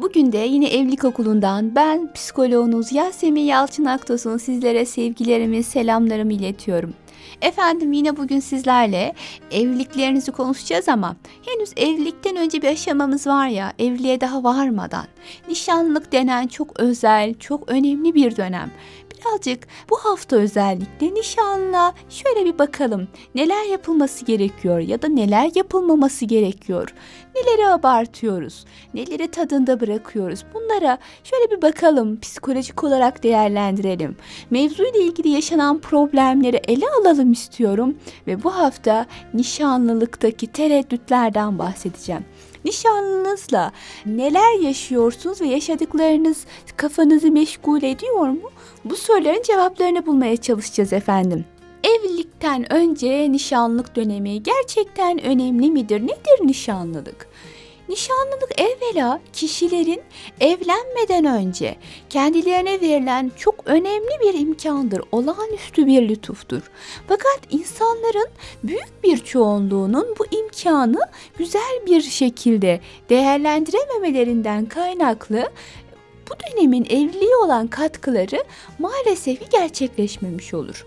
Bugün de yine Evlilik Okulu'ndan ben psikoloğunuz Yasemin Yalçın Aktos'un sizlere sevgilerimi, selamlarımı iletiyorum. Efendim yine bugün sizlerle evliliklerinizi konuşacağız ama henüz evlilikten önce bir aşamamız var ya evliliğe daha varmadan. Nişanlılık denen çok özel, çok önemli bir dönem birazcık bu hafta özellikle nişanla şöyle bir bakalım. Neler yapılması gerekiyor ya da neler yapılmaması gerekiyor? Neleri abartıyoruz? Neleri tadında bırakıyoruz? Bunlara şöyle bir bakalım. Psikolojik olarak değerlendirelim. Mevzuyla ilgili yaşanan problemleri ele alalım istiyorum ve bu hafta nişanlılıktaki tereddütlerden bahsedeceğim nişanlınızla neler yaşıyorsunuz ve yaşadıklarınız kafanızı meşgul ediyor mu? Bu soruların cevaplarını bulmaya çalışacağız efendim. Evlilikten önce nişanlık dönemi gerçekten önemli midir? Nedir nişanlılık? Nişanlılık evvela kişilerin evlenmeden önce kendilerine verilen çok önemli bir imkandır, olağanüstü bir lütuftur. Fakat insanların büyük bir çoğunluğunun bu imkanı güzel bir şekilde değerlendirememelerinden kaynaklı bu dönemin evliliğe olan katkıları maalesef gerçekleşmemiş olur.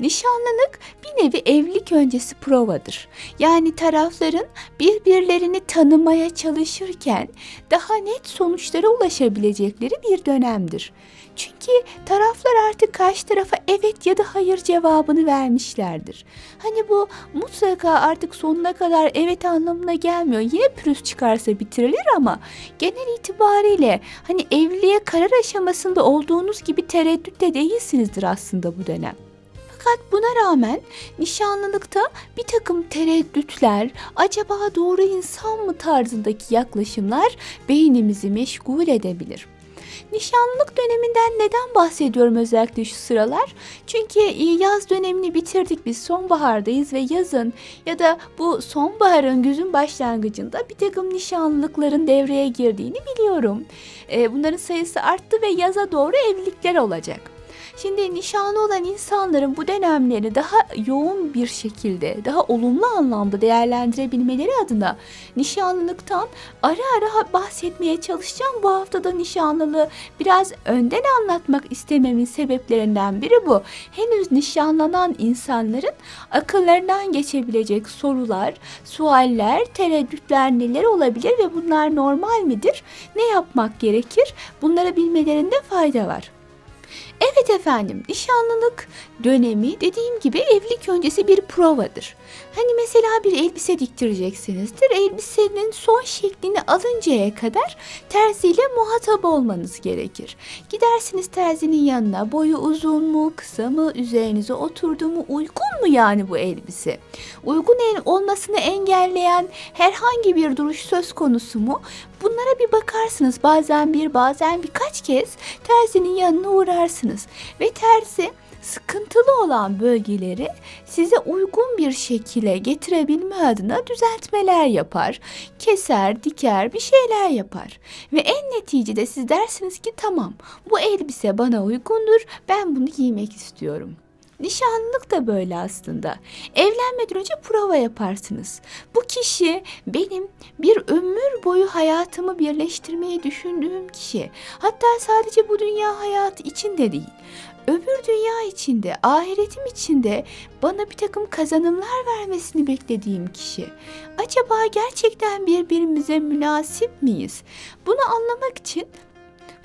Nişanlılık bir nevi evlilik öncesi provadır. Yani tarafların birbirlerini tanımaya çalışırken daha net sonuçlara ulaşabilecekleri bir dönemdir. Çünkü taraflar artık karşı tarafa evet ya da hayır cevabını vermişlerdir. Hani bu mutlaka artık sonuna kadar evet anlamına gelmiyor. Yine pürüz çıkarsa bitirilir ama genel itibariyle hani evliliğe karar aşamasında olduğunuz gibi tereddütte değilsinizdir aslında bu dönem. Fakat buna rağmen nişanlılıkta bir takım tereddütler, acaba doğru insan mı tarzındaki yaklaşımlar beynimizi meşgul edebilir. Nişanlılık döneminden neden bahsediyorum özellikle şu sıralar? Çünkü e, yaz dönemini bitirdik biz sonbahardayız ve yazın ya da bu sonbaharın güzün başlangıcında bir takım nişanlılıkların devreye girdiğini biliyorum. E, bunların sayısı arttı ve yaza doğru evlilikler olacak. Şimdi nişanlı olan insanların bu dönemleri daha yoğun bir şekilde, daha olumlu anlamda değerlendirebilmeleri adına nişanlılıktan ara ara bahsetmeye çalışacağım. Bu haftada nişanlılığı biraz önden anlatmak istememin sebeplerinden biri bu. Henüz nişanlanan insanların akıllarından geçebilecek sorular, sualler, tereddütler neler olabilir ve bunlar normal midir? Ne yapmak gerekir? Bunları bilmelerinde fayda var. Evet efendim, nişanlılık dönemi dediğim gibi evlilik öncesi bir provadır. Hani mesela bir elbise diktireceksinizdir. Elbisenin son şeklini alıncaya kadar terziyle muhatap olmanız gerekir. Gidersiniz terzinin yanına boyu uzun mu, kısa mı, üzerinize oturdu mu, uygun mu yani bu elbise? Uygun olmasını engelleyen herhangi bir duruş söz konusu mu? Bunlara bir bakarsınız bazen bir bazen birkaç kez terzinin yanına uğrarsınız ve terzi sıkıntılı olan bölgeleri size uygun bir şekilde getirebilme adına düzeltmeler yapar. Keser, diker, bir şeyler yapar. Ve en neticede siz dersiniz ki tamam bu elbise bana uygundur ben bunu giymek istiyorum. Nişanlılık da böyle aslında. Evlenmeden önce prova yaparsınız. Bu kişi benim bir ömür boyu hayatımı birleştirmeyi düşündüğüm kişi. Hatta sadece bu dünya hayatı için de değil. Öbür dünya içinde, ahiretim içinde bana bir takım kazanımlar vermesini beklediğim kişi. Acaba gerçekten birbirimize münasip miyiz? Bunu anlamak için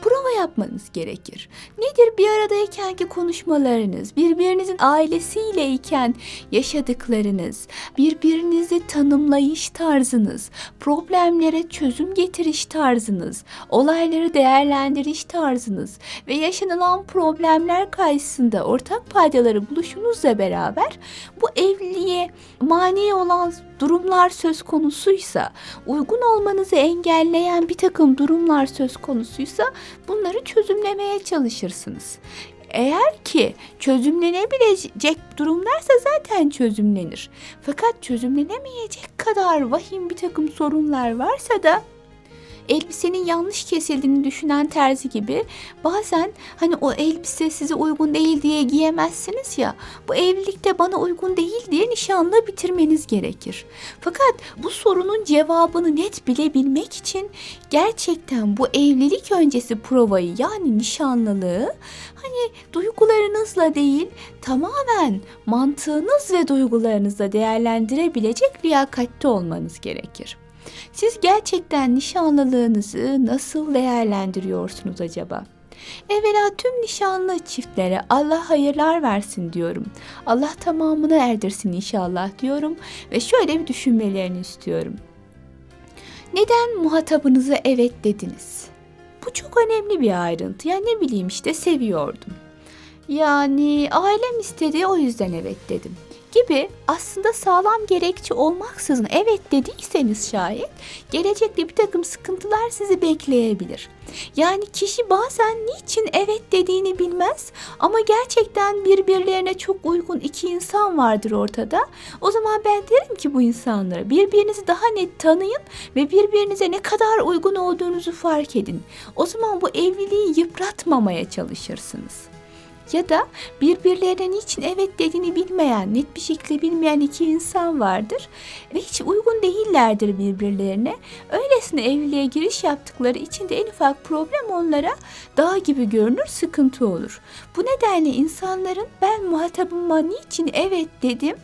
prova yapmanız gerekir. Nedir bir aradaykenki konuşmalarınız, birbirinizin ailesiyle iken yaşadıklarınız, birbirinizi tanımlayış tarzınız, problemlere çözüm getiriş tarzınız, olayları değerlendiriş tarzınız ve yaşanılan problemler karşısında ortak paydaları buluşunuzla beraber bu evliliğe mani olan durumlar söz konusuysa, uygun olmanızı engelleyen bir takım durumlar söz konusuysa bunları çözümlemeye çalışırsınız. Eğer ki çözümlenebilecek durumlarsa zaten çözümlenir. Fakat çözümlenemeyecek kadar vahim bir takım sorunlar varsa da elbisenin yanlış kesildiğini düşünen terzi gibi bazen hani o elbise size uygun değil diye giyemezsiniz ya bu evlilikte bana uygun değil diye nişanlı bitirmeniz gerekir. Fakat bu sorunun cevabını net bilebilmek için gerçekten bu evlilik öncesi provayı yani nişanlılığı hani duygularınızla değil tamamen mantığınız ve duygularınızla değerlendirebilecek liyakatte olmanız gerekir. Siz gerçekten nişanlılığınızı nasıl değerlendiriyorsunuz acaba? Evvela tüm nişanlı çiftlere Allah hayırlar versin diyorum. Allah tamamını erdirsin inşallah diyorum ve şöyle bir düşünmelerini istiyorum. Neden muhatabınıza evet dediniz? Bu çok önemli bir ayrıntı. Ya ne bileyim işte seviyordum. Yani ailem istedi o yüzden evet dedim gibi aslında sağlam gerekçe olmaksızın evet dediyseniz şayet gelecekte bir takım sıkıntılar sizi bekleyebilir. Yani kişi bazen niçin evet dediğini bilmez ama gerçekten birbirlerine çok uygun iki insan vardır ortada. O zaman ben derim ki bu insanlara birbirinizi daha net tanıyın ve birbirinize ne kadar uygun olduğunuzu fark edin. O zaman bu evliliği yıpratmamaya çalışırsınız ya da birbirlerine niçin evet dediğini bilmeyen, net bir şekilde bilmeyen iki insan vardır ve hiç uygun değillerdir birbirlerine. Öylesine evliliğe giriş yaptıkları için de en ufak problem onlara dağ gibi görünür, sıkıntı olur. Bu nedenle insanların ben muhatabıma niçin evet dedim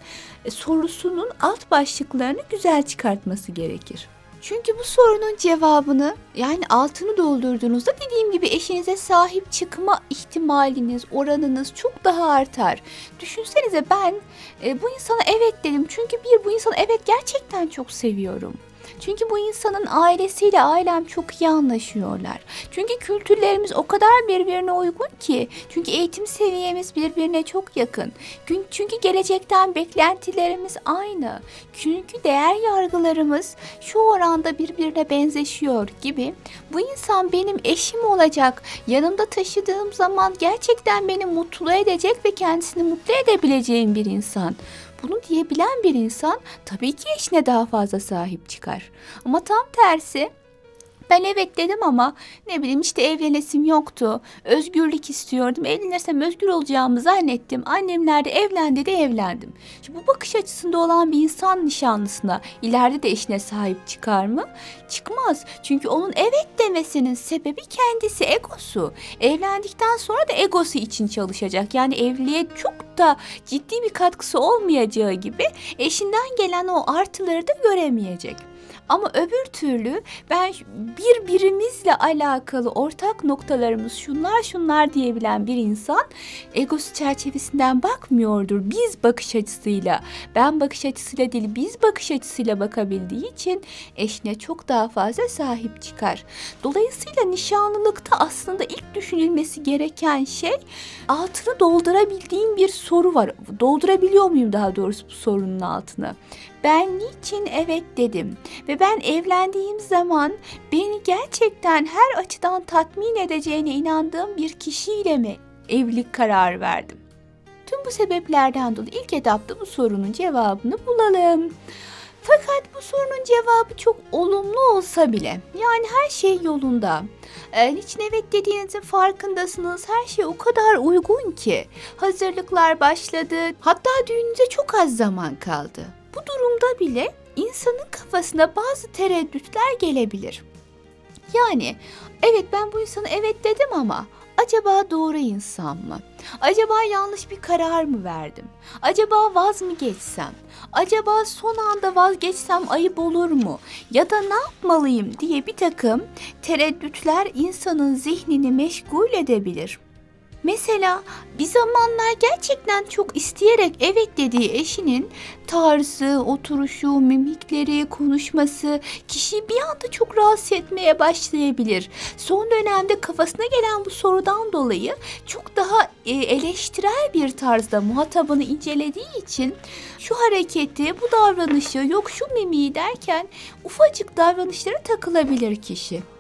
sorusunun alt başlıklarını güzel çıkartması gerekir. Çünkü bu sorunun cevabını yani altını doldurduğunuzda dediğim gibi eşinize sahip çıkma ihtimaliniz, oranınız çok daha artar. Düşünsenize ben e, bu insana evet dedim. Çünkü bir bu insanı evet gerçekten çok seviyorum. Çünkü bu insanın ailesiyle ailem çok iyi anlaşıyorlar. Çünkü kültürlerimiz o kadar birbirine uygun ki. Çünkü eğitim seviyemiz birbirine çok yakın. Çünkü gelecekten beklentilerimiz aynı. Çünkü değer yargılarımız şu oranda birbirine benzeşiyor gibi. Bu insan benim eşim olacak. Yanımda taşıdığım zaman gerçekten beni mutlu edecek ve kendisini mutlu edebileceğim bir insan. Bunu diyebilen bir insan tabii ki eşine daha fazla sahip çıkar. Ama tam tersi ben evet dedim ama ne bileyim işte evlenesim yoktu. Özgürlük istiyordum. Evlenirsem özgür olacağımı zannettim. Annemler de evlendi de evlendim. Şimdi bu bakış açısında olan bir insan nişanlısına ileride de eşine sahip çıkar mı? Çıkmaz. Çünkü onun evet demesinin sebebi kendisi egosu. Evlendikten sonra da egosu için çalışacak. Yani evliliğe çok da ciddi bir katkısı olmayacağı gibi eşinden gelen o artıları da göremeyecek. Ama öbür türlü ben birbirimizle alakalı ortak noktalarımız şunlar şunlar diyebilen bir insan egosu çerçevesinden bakmıyordur. Biz bakış açısıyla, ben bakış açısıyla değil biz bakış açısıyla bakabildiği için eşine çok daha fazla sahip çıkar. Dolayısıyla nişanlılıkta aslında ilk düşünülmesi gereken şey altını doldurabildiğim bir soru var. Doldurabiliyor muyum daha doğrusu bu sorunun altını? Ben niçin evet dedim ve ben evlendiğim zaman beni gerçekten her açıdan tatmin edeceğine inandığım bir kişiyle mi evlilik kararı verdim? Tüm bu sebeplerden dolayı ilk etapta bu sorunun cevabını bulalım. Fakat bu sorunun cevabı çok olumlu olsa bile yani her şey yolunda. Ee, niçin evet dediğinizin farkındasınız. Her şey o kadar uygun ki. Hazırlıklar başladı. Hatta düğünüze çok az zaman kaldı. Bu durumda bile insanın kafasına bazı tereddütler gelebilir. Yani evet ben bu insana evet dedim ama acaba doğru insan mı? Acaba yanlış bir karar mı verdim? Acaba vaz mı geçsem? Acaba son anda vazgeçsem ayıp olur mu? Ya da ne yapmalıyım diye bir takım tereddütler insanın zihnini meşgul edebilir. Mesela bir zamanlar gerçekten çok isteyerek evet dediği eşinin tarzı, oturuşu, mimikleri, konuşması kişiyi bir anda çok rahatsız etmeye başlayabilir. Son dönemde kafasına gelen bu sorudan dolayı çok daha e, eleştirel bir tarzda muhatabını incelediği için şu hareketi, bu davranışı, yok şu mimiği derken ufacık davranışlara takılabilir kişi.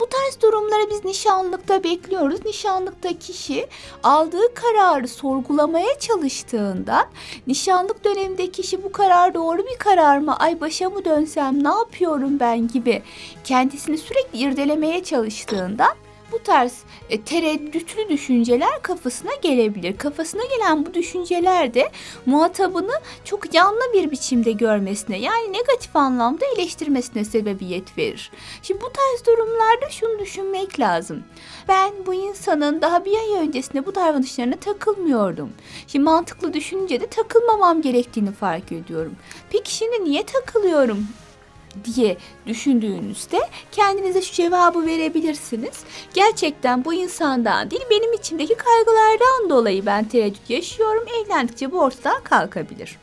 Bu tarz durumları biz nişanlıkta bekliyoruz. Nişanlıkta kişi aldığı kararı sorgulamaya çalıştığından nişanlık döneminde kişi bu karar doğru bir karar mı? Ay başa mı dönsem ne yapıyorum ben gibi kendisini sürekli irdelemeye çalıştığından bu tarz e, tereddütlü düşünceler kafasına gelebilir. Kafasına gelen bu düşünceler de muhatabını çok yanlı bir biçimde görmesine yani negatif anlamda eleştirmesine sebebiyet verir. Şimdi bu tarz durumlarda şunu düşünmek lazım. Ben bu insanın daha bir ay öncesinde bu davranışlarına takılmıyordum. Şimdi mantıklı düşününce de takılmamam gerektiğini fark ediyorum. Peki şimdi niye takılıyorum? Diye düşündüğünüzde kendinize şu cevabı verebilirsiniz. Gerçekten bu insandan değil benim içimdeki kaygılardan dolayı ben tereddüt yaşıyorum. Evlendikçe bu ortadan kalkabilir.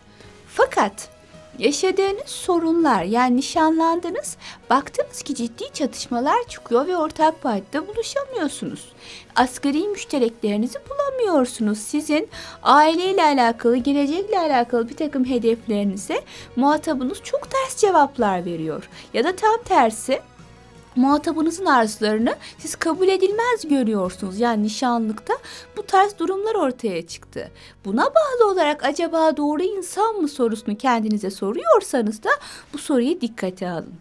Fakat yaşadığınız sorunlar yani nişanlandınız baktınız ki ciddi çatışmalar çıkıyor ve ortak paydada buluşamıyorsunuz. Asgari müştereklerinizi bulamıyorsunuz. Sizin aileyle alakalı, gelecekle alakalı bir takım hedeflerinize muhatabınız çok ters cevaplar veriyor. Ya da tam tersi muhatabınızın arzularını siz kabul edilmez görüyorsunuz. Yani nişanlıkta bu tarz durumlar ortaya çıktı. Buna bağlı olarak acaba doğru insan mı sorusunu kendinize soruyorsanız da bu soruyu dikkate alın.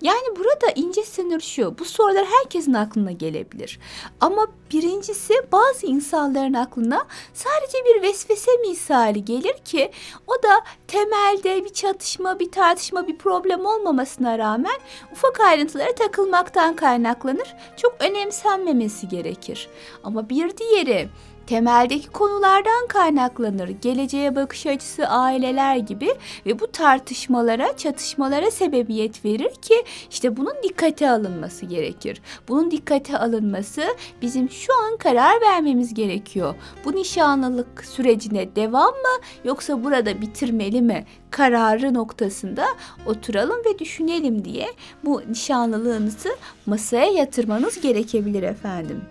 Yani burada ince sınır şu. Bu sorular herkesin aklına gelebilir. Ama birincisi bazı insanların aklına sadece bir vesvese misali gelir ki o da temelde bir çatışma, bir tartışma, bir problem olmamasına rağmen ufak ayrıntılara takılmaktan kaynaklanır. Çok önemsenmemesi gerekir. Ama bir diğeri temeldeki konulardan kaynaklanır. Geleceğe bakış açısı aileler gibi ve bu tartışmalara, çatışmalara sebebiyet verir ki işte bunun dikkate alınması gerekir. Bunun dikkate alınması bizim şu an karar vermemiz gerekiyor. Bu nişanlılık sürecine devam mı yoksa burada bitirmeli mi? kararı noktasında oturalım ve düşünelim diye bu nişanlılığınızı masaya yatırmanız gerekebilir efendim.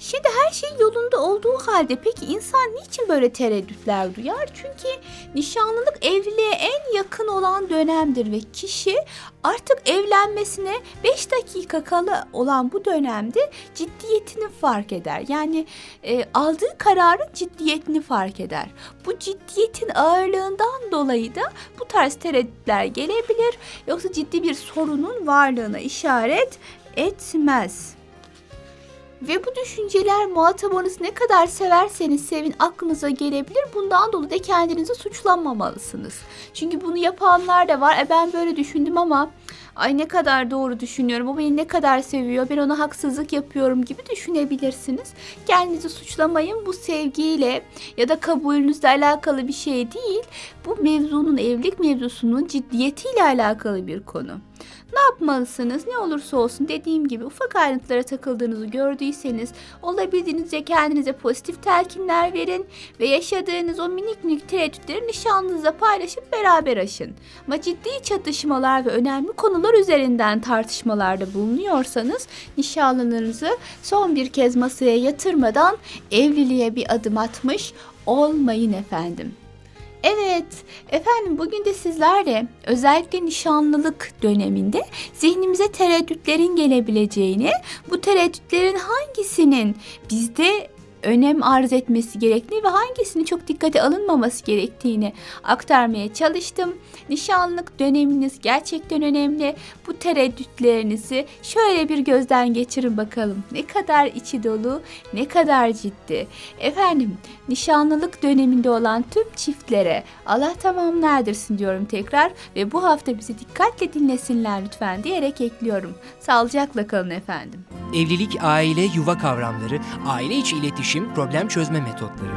Şimdi her şey yolunda olduğu halde peki insan niçin böyle tereddütler duyar? Çünkü nişanlılık evliliğe en yakın olan dönemdir ve kişi artık evlenmesine 5 dakika kala olan bu dönemde ciddiyetini fark eder. Yani e, aldığı kararın ciddiyetini fark eder. Bu ciddiyetin ağırlığından dolayı da bu tarz tereddütler gelebilir. Yoksa ciddi bir sorunun varlığına işaret etmez. Ve bu düşünceler muhatabınız ne kadar severseniz sevin aklınıza gelebilir. Bundan dolayı da kendinizi suçlanmamalısınız. Çünkü bunu yapanlar da var. E ben böyle düşündüm ama ay ne kadar doğru düşünüyorum. O beni ne kadar seviyor. Ben ona haksızlık yapıyorum gibi düşünebilirsiniz. Kendinizi suçlamayın. Bu sevgiyle ya da kabulünüzle alakalı bir şey değil. Bu mevzunun evlilik mevzusunun ciddiyetiyle alakalı bir konu. Ne yapmalısınız? Ne olursa olsun dediğim gibi ufak ayrıntılara takıldığınızı gördüyseniz olabildiğinizce kendinize pozitif telkinler verin ve yaşadığınız o minik minik tereddütleri nişanlınızla paylaşıp beraber aşın. Ama ciddi çatışmalar ve önemli konular üzerinden tartışmalarda bulunuyorsanız nişanlınızı son bir kez masaya yatırmadan evliliğe bir adım atmış olmayın efendim. Evet, efendim bugün de sizlerle özellikle nişanlılık döneminde zihnimize tereddütlerin gelebileceğini, bu tereddütlerin hangisinin bizde önem arz etmesi gerektiğini ve hangisini çok dikkate alınmaması gerektiğini aktarmaya çalıştım. Nişanlık döneminiz gerçekten önemli. Bu tereddütlerinizi şöyle bir gözden geçirin bakalım. Ne kadar içi dolu, ne kadar ciddi. Efendim, nişanlılık döneminde olan tüm çiftlere Allah tamamını erdirsin diyorum tekrar ve bu hafta bizi dikkatle dinlesinler lütfen diyerek ekliyorum. Sağlıcakla kalın efendim. Evlilik, aile, yuva kavramları, aile içi iletişim, problem çözme metotları.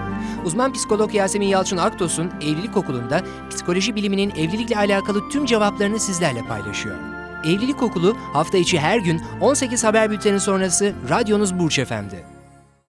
Uzman psikolog Yasemin Yalçın Aktos'un Evlilik Okulu'nda psikoloji biliminin evlilikle alakalı tüm cevaplarını sizlerle paylaşıyor. Evlilik Okulu hafta içi her gün 18 haber bülteni sonrası radyonuz Burç Efendi.